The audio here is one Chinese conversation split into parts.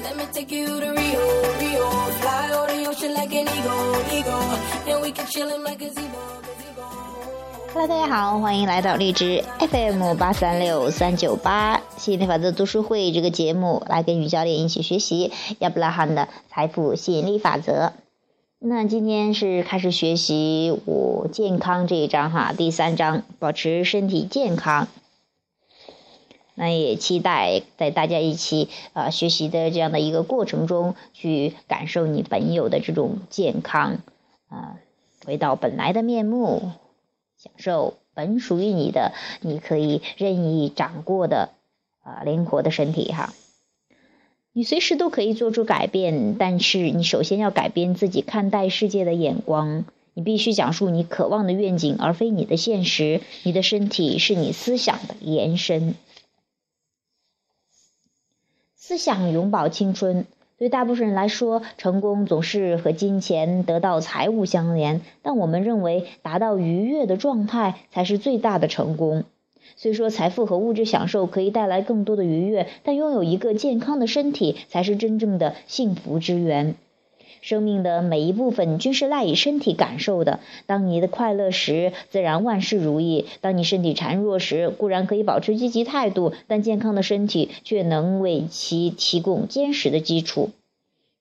Let me take you to Rio, Rio. Fly over the ocean like an eagle, eagle. And we can chill in my gazebo, gazebo. Hello，大家好，欢迎来到荔枝 FM 八三六三九八吸引力法则读书会这个节目，来跟于教练一起学习亚伯拉罕的财富吸引力法则。那今天是开始学习我健康这一章哈，第三章保持身体健康。那也期待在大家一起啊、学习的这样的一个过程中，去感受你本有的这种健康啊、回到本来的面目，享受本属于你的、你可以任意掌握的啊、灵活的身体哈。你随时都可以做出改变，但是你首先要改变自己看待世界的眼光。你必须讲述你渴望的愿景，而非你的现实。你的身体是你思想的延伸。思想永葆青春。对大部分人来说，成功总是和金钱、得到财物相连，但我们认为达到愉悦的状态才是最大的成功。虽说财富和物质享受可以带来更多的愉悦，但拥有一个健康的身体才是真正的幸福之源。生命的每一部分均是赖以身体感受的。当你的快乐时，自然万事如意；当你身体孱弱时，固然可以保持积极态度，但健康的身体却能为其提供坚实的基础。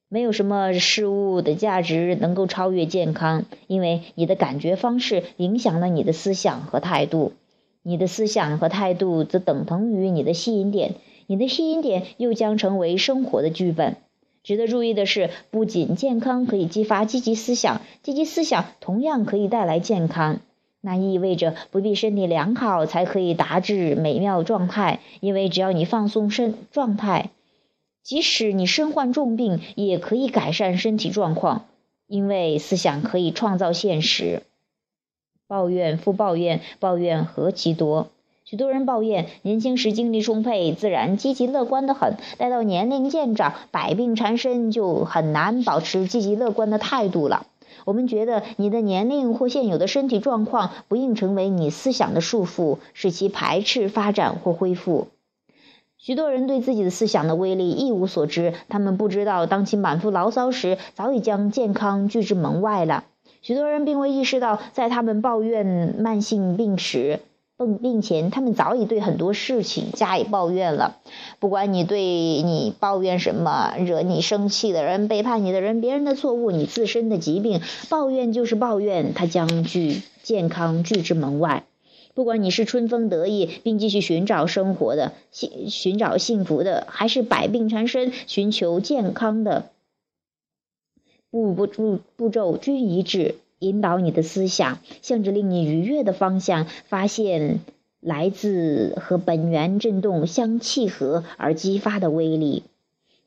没有什么事物的价值能够超越健康，因为你的感觉方式影响了你的思想和态度。你的思想和态度则等同于你的吸引点，你的吸引点又将成为生活的剧本。值得注意的是，不仅健康可以激发积极思想，积极思想同样可以带来健康。那意味着不必身体良好才可以达至美妙状态，因为只要你放松身状态，即使你身患重病，也可以改善身体状况，因为思想可以创造现实。抱怨复抱怨，抱怨何其多！许多人抱怨年轻时精力充沛，自然积极乐观的很；待到年龄渐长，百病缠身，就很难保持积极乐观的态度了。我们觉得你的年龄或现有的身体状况不应成为你思想的束缚，使其排斥发展或恢复。许多人对自己的思想的威力一无所知，他们不知道，当其满腹牢骚时，早已将健康拒之门外了。许多人并未意识到，在他们抱怨慢性病时，病前，他们早已对很多事情加以抱怨了。不管你对你抱怨什么，惹你生气的人、背叛你的人、别人的错误、你自身的疾病，抱怨就是抱怨，它将拒健康拒之门外。不管你是春风得意并继续寻找生活的、寻寻找幸福的，还是百病缠身寻求健康的。步步步步骤均一致，引导你的思想，向着令你愉悦的方向，发现来自和本源振动相契合而激发的威力。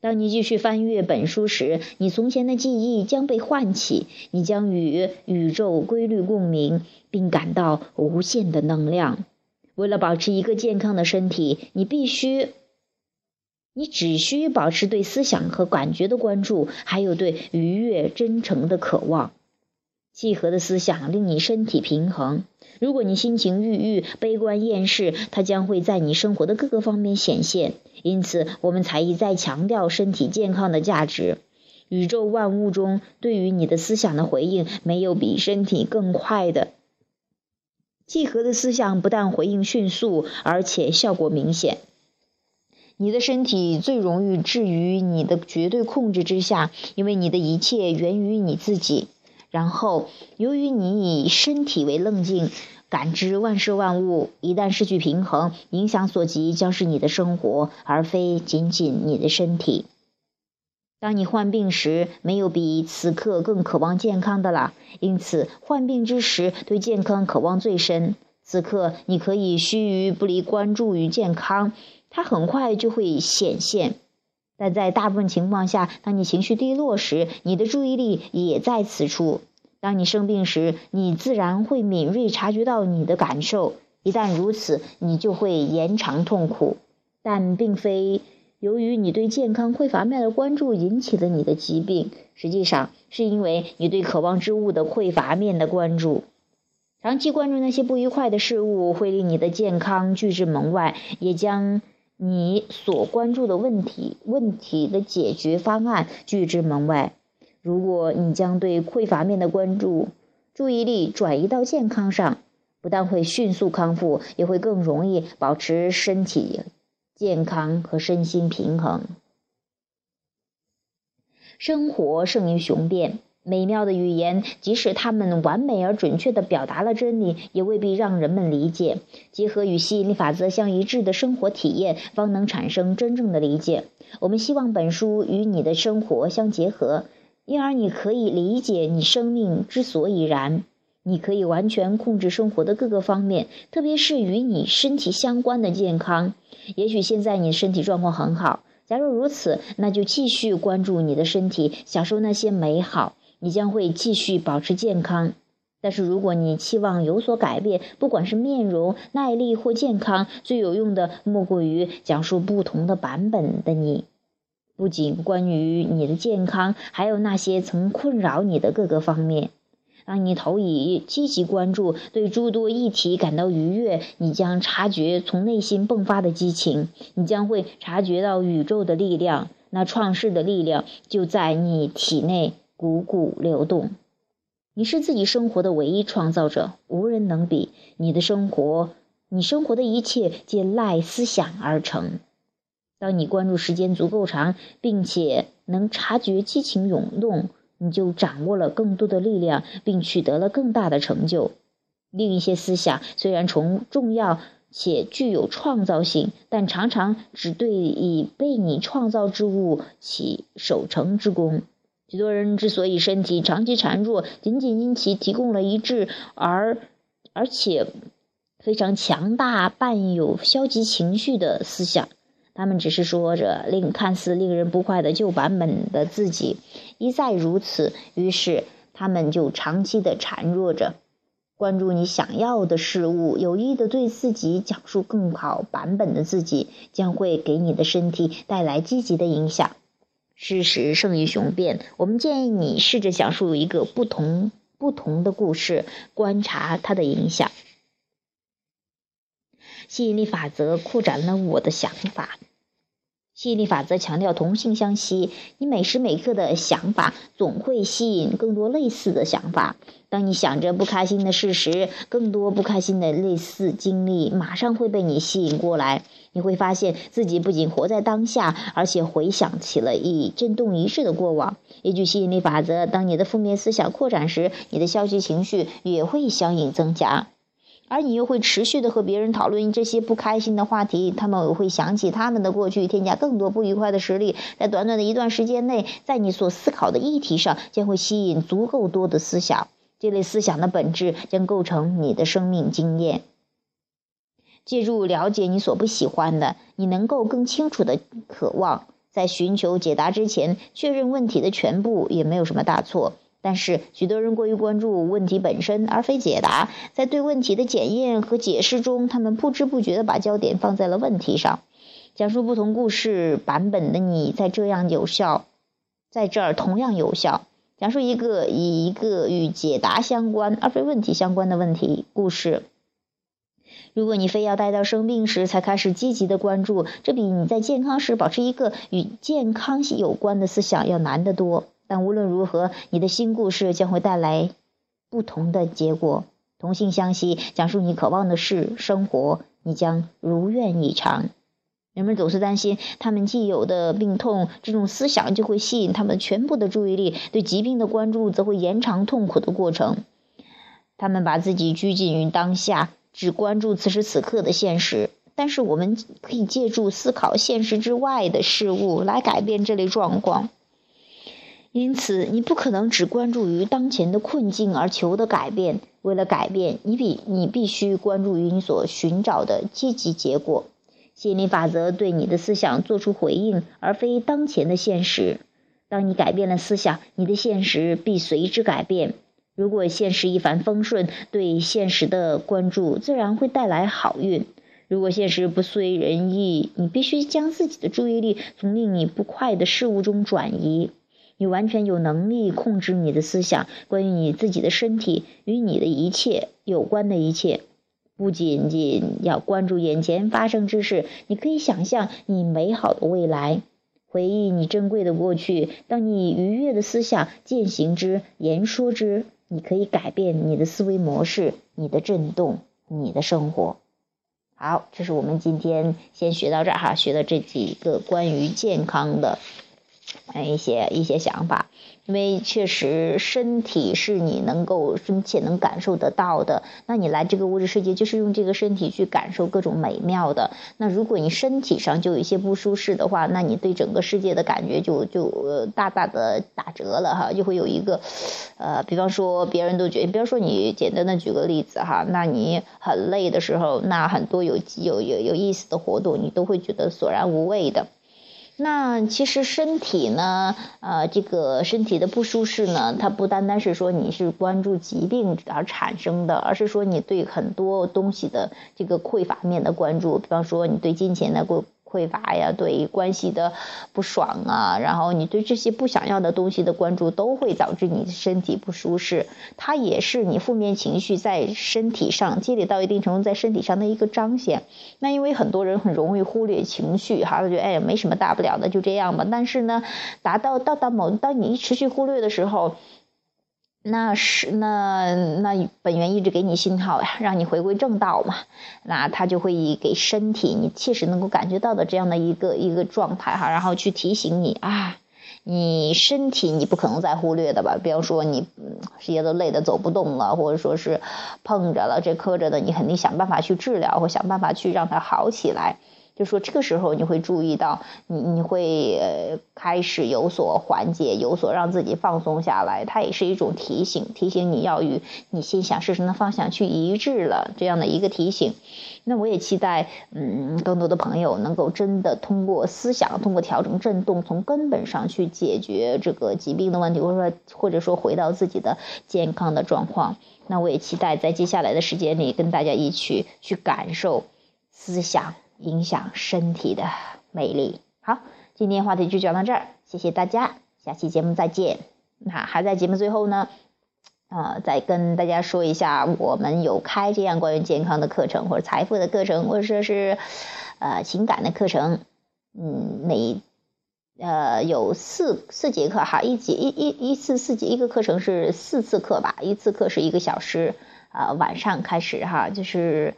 当你继续翻阅本书时，你从前的记忆将被唤起，你将与宇宙规律共鸣，并感到无限的能量。为了保持一个健康的身体，你必须。你只需保持对思想和感觉的关注，还有对愉悦、真诚的渴望。契合的思想令你身体平衡。如果你心情郁郁、悲观厌世，它将会在你生活的各个方面显现。因此，我们才一再强调身体健康的价值。宇宙万物中，对于你的思想的回应，没有比身体更快的。契合的思想不但回应迅速，而且效果明显。你的身体最容易置于你的绝对控制之下，因为你的一切源于你自己。然后，由于你以身体为棱镜，感知万事万物，一旦失去平衡，影响所及将是你的生活，而非仅仅你的身体。当你患病时，没有比此刻更渴望健康的了。因此，患病之时对健康渴望最深。此刻，你可以须臾不离关注于健康。它很快就会显现，但在大部分情况下，当你情绪低落时，你的注意力也在此处。当你生病时，你自然会敏锐察觉到你的感受。一旦如此，你就会延长痛苦，但并非由于你对健康匮乏面的关注引起了你的疾病，实际上是因为你对渴望之物的匮乏面的关注。长期关注那些不愉快的事物，会令你的健康拒之门外，也将你所关注的问题问题的解决方案拒之门外。如果你将对匮乏面的关注注意力转移到健康上，不但会迅速康复，也会更容易保持身体健康和身心平衡。生活胜于雄辩。美妙的语言，即使它们完美而准确地表达了真理，也未必让人们理解。结合与吸引力法则相一致的生活体验，方能产生真正的理解。我们希望本书与你的生活相结合，因而你可以理解你生命之所以然。你可以完全控制生活的各个方面，特别是与你身体相关的健康。也许现在你身体状况很好，假如如此，那就继续关注你的身体，享受那些美好。你将会继续保持健康，但是如果你期望有所改变，不管是面容、耐力或健康，最有用的莫过于讲述不同的版本的你，不仅关于你的健康，还有那些曾困扰你的各个方面。当你投以积极关注，对诸多议题感到愉悦，你将察觉从内心迸发的激情，你将会察觉到宇宙的力量，那创世的力量就在你体内。汩汩流动，你是自己生活的唯一创造者，无人能比。你的生活，你生活的一切皆赖思想而成。当你关注时间足够长，并且能察觉激情涌动，你就掌握了更多的力量，并取得了更大的成就。另一些思想虽然重重要且具有创造性，但常常只对已被你创造之物起守成之功。许多人之所以身体长期孱弱，仅仅因其提供了一致而而且非常强大、伴有消极情绪的思想。他们只是说着令看似令人不快的旧版本的自己，一再如此。于是他们就长期的孱弱着。关注你想要的事物，有意的对自己讲述更好版本的自己，将会给你的身体带来积极的影响。事实胜于雄辩。我们建议你试着讲述一个不同不同的故事，观察它的影响。吸引力法则扩展了我的想法。吸引力法则强调同性相吸，你每时每刻的想法总会吸引更多类似的想法。当你想着不开心的事时，更多不开心的类似经历马上会被你吸引过来。你会发现自己不仅活在当下，而且回想起了一震动一世的过往。依据吸引力法则，当你的负面思想扩展时，你的消极情绪也会相应增加。而你又会持续的和别人讨论这些不开心的话题，他们会想起他们的过去，添加更多不愉快的实例。在短短的一段时间内，在你所思考的议题上，将会吸引足够多的思想。这类思想的本质将构成你的生命经验。借助了解你所不喜欢的，你能够更清楚的渴望，在寻求解答之前，确认问题的全部也没有什么大错。但是，许多人过于关注问题本身，而非解答。在对问题的检验和解释中，他们不知不觉地把焦点放在了问题上。讲述不同故事版本的你，在这样有效，在这儿同样有效。讲述一个以一个与解答相关而非问题相关的问题故事。如果你非要待到生病时才开始积极的关注，这比你在健康时保持一个与健康有关的思想要难得多。但无论如何，你的新故事将会带来不同的结果。同性相吸，讲述你渴望的事，生活，你将如愿以偿。人们总是担心他们既有的病痛，这种思想就会吸引他们全部的注意力；对疾病的关注则会延长痛苦的过程。他们把自己拘禁于当下，只关注此时此刻的现实。但是，我们可以借助思考现实之外的事物来改变这类状况。因此，你不可能只关注于当前的困境而求得改变。为了改变，你必你必须关注于你所寻找的积极结果。吸引力法则对你的思想做出回应，而非当前的现实。当你改变了思想，你的现实必随之改变。如果现实一帆风顺，对现实的关注自然会带来好运；如果现实不遂人意，你必须将自己的注意力从令你不快的事物中转移。你完全有能力控制你的思想，关于你自己的身体与你的一切有关的一切。不仅仅要关注眼前发生之事，你可以想象你美好的未来，回忆你珍贵的过去。当你愉悦的思想践行之、言说之，你可以改变你的思维模式、你的震动、你的生活。好，这是我们今天先学到这儿哈，学的这几个关于健康的。嗯一些一些想法，因为确实身体是你能够深切能感受得到的。那你来这个物质世界，就是用这个身体去感受各种美妙的。那如果你身体上就有一些不舒适的话，那你对整个世界的感觉就就大大的打折了哈，就会有一个，呃，比方说别人都觉得，比方说你简单的举个例子哈，那你很累的时候，那很多有有有有意思的活动，你都会觉得索然无味的。那其实身体呢，呃，这个身体的不舒适呢，它不单单是说你是关注疾病而产生的，而是说你对很多东西的这个匮乏面的关注，比方说你对金钱的过。匮乏呀，对关系的不爽啊，然后你对这些不想要的东西的关注，都会导致你身体不舒适。它也是你负面情绪在身体上积累到一定程度，在身体上的一个彰显。那因为很多人很容易忽略情绪，哈，觉得哎没什么大不了的，就这样吧。但是呢，达到到达某当你持续忽略的时候。那是那那本源一直给你信号呀，让你回归正道嘛。那他就会给身体你切实能够感觉到的这样的一个一个状态哈，然后去提醒你啊，你身体你不可能再忽略的吧？比方说你直接都累得走不动了，或者说是碰着了这磕着的，你肯定想办法去治疗或想办法去让它好起来。就说这个时候你会注意到，你你会呃开始有所缓解，有所让自己放松下来。它也是一种提醒，提醒你要与你心想事成的方向去一致了这样的一个提醒。那我也期待，嗯，更多的朋友能够真的通过思想，通过调整振动，从根本上去解决这个疾病的问题，或者说或者说回到自己的健康的状况。那我也期待在接下来的时间里，跟大家一起去感受思想。影响身体的魅力。好，今天话题就讲到这儿，谢谢大家，下期节目再见。那还在节目最后呢，呃，再跟大家说一下，我们有开这样关于健康的课程，或者财富的课程，或者说是呃情感的课程。嗯，每呃有四四节课哈，一节一一一次四节一个课程是四次课吧，一次课是一个小时，啊晚上开始哈，就是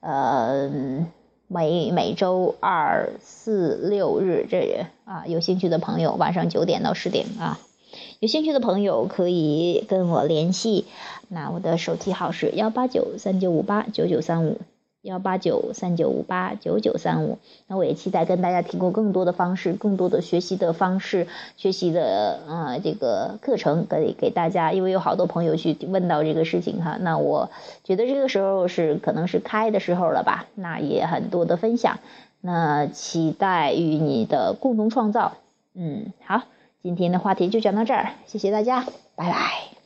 呃。每每周二、四、六日，这啊，有兴趣的朋友晚上九点到十点啊，有兴趣的朋友可以跟我联系。那我的手机号是幺八九三九五八九九三五。幺八九三九五八九九三五，那我也期待跟大家提供更多的方式，更多的学习的方式，学习的啊这个课程给给大家，因为有好多朋友去问到这个事情哈，那我觉得这个时候是可能是开的时候了吧，那也很多的分享，那期待与你的共同创造，嗯，好，今天的话题就讲到这儿，谢谢大家，拜拜。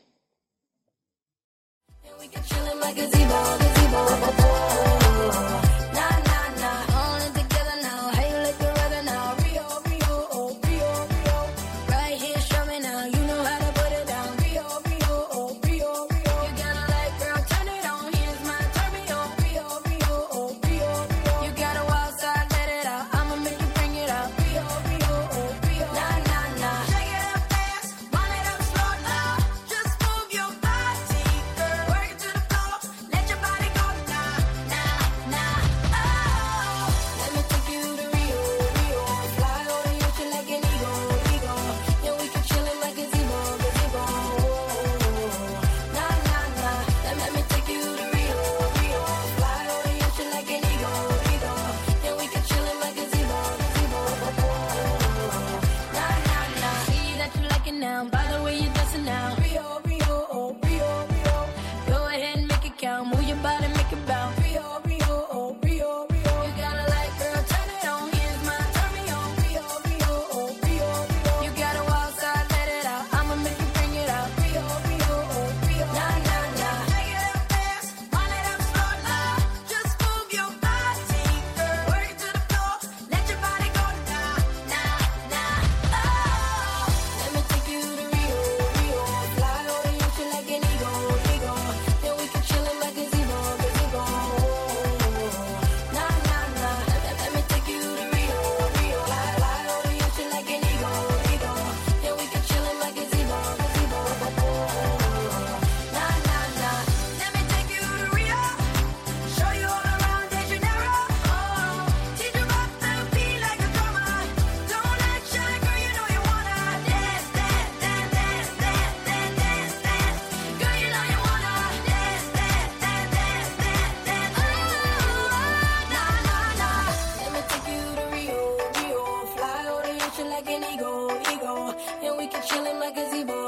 Ego, ego. And we can chill in my gazebo,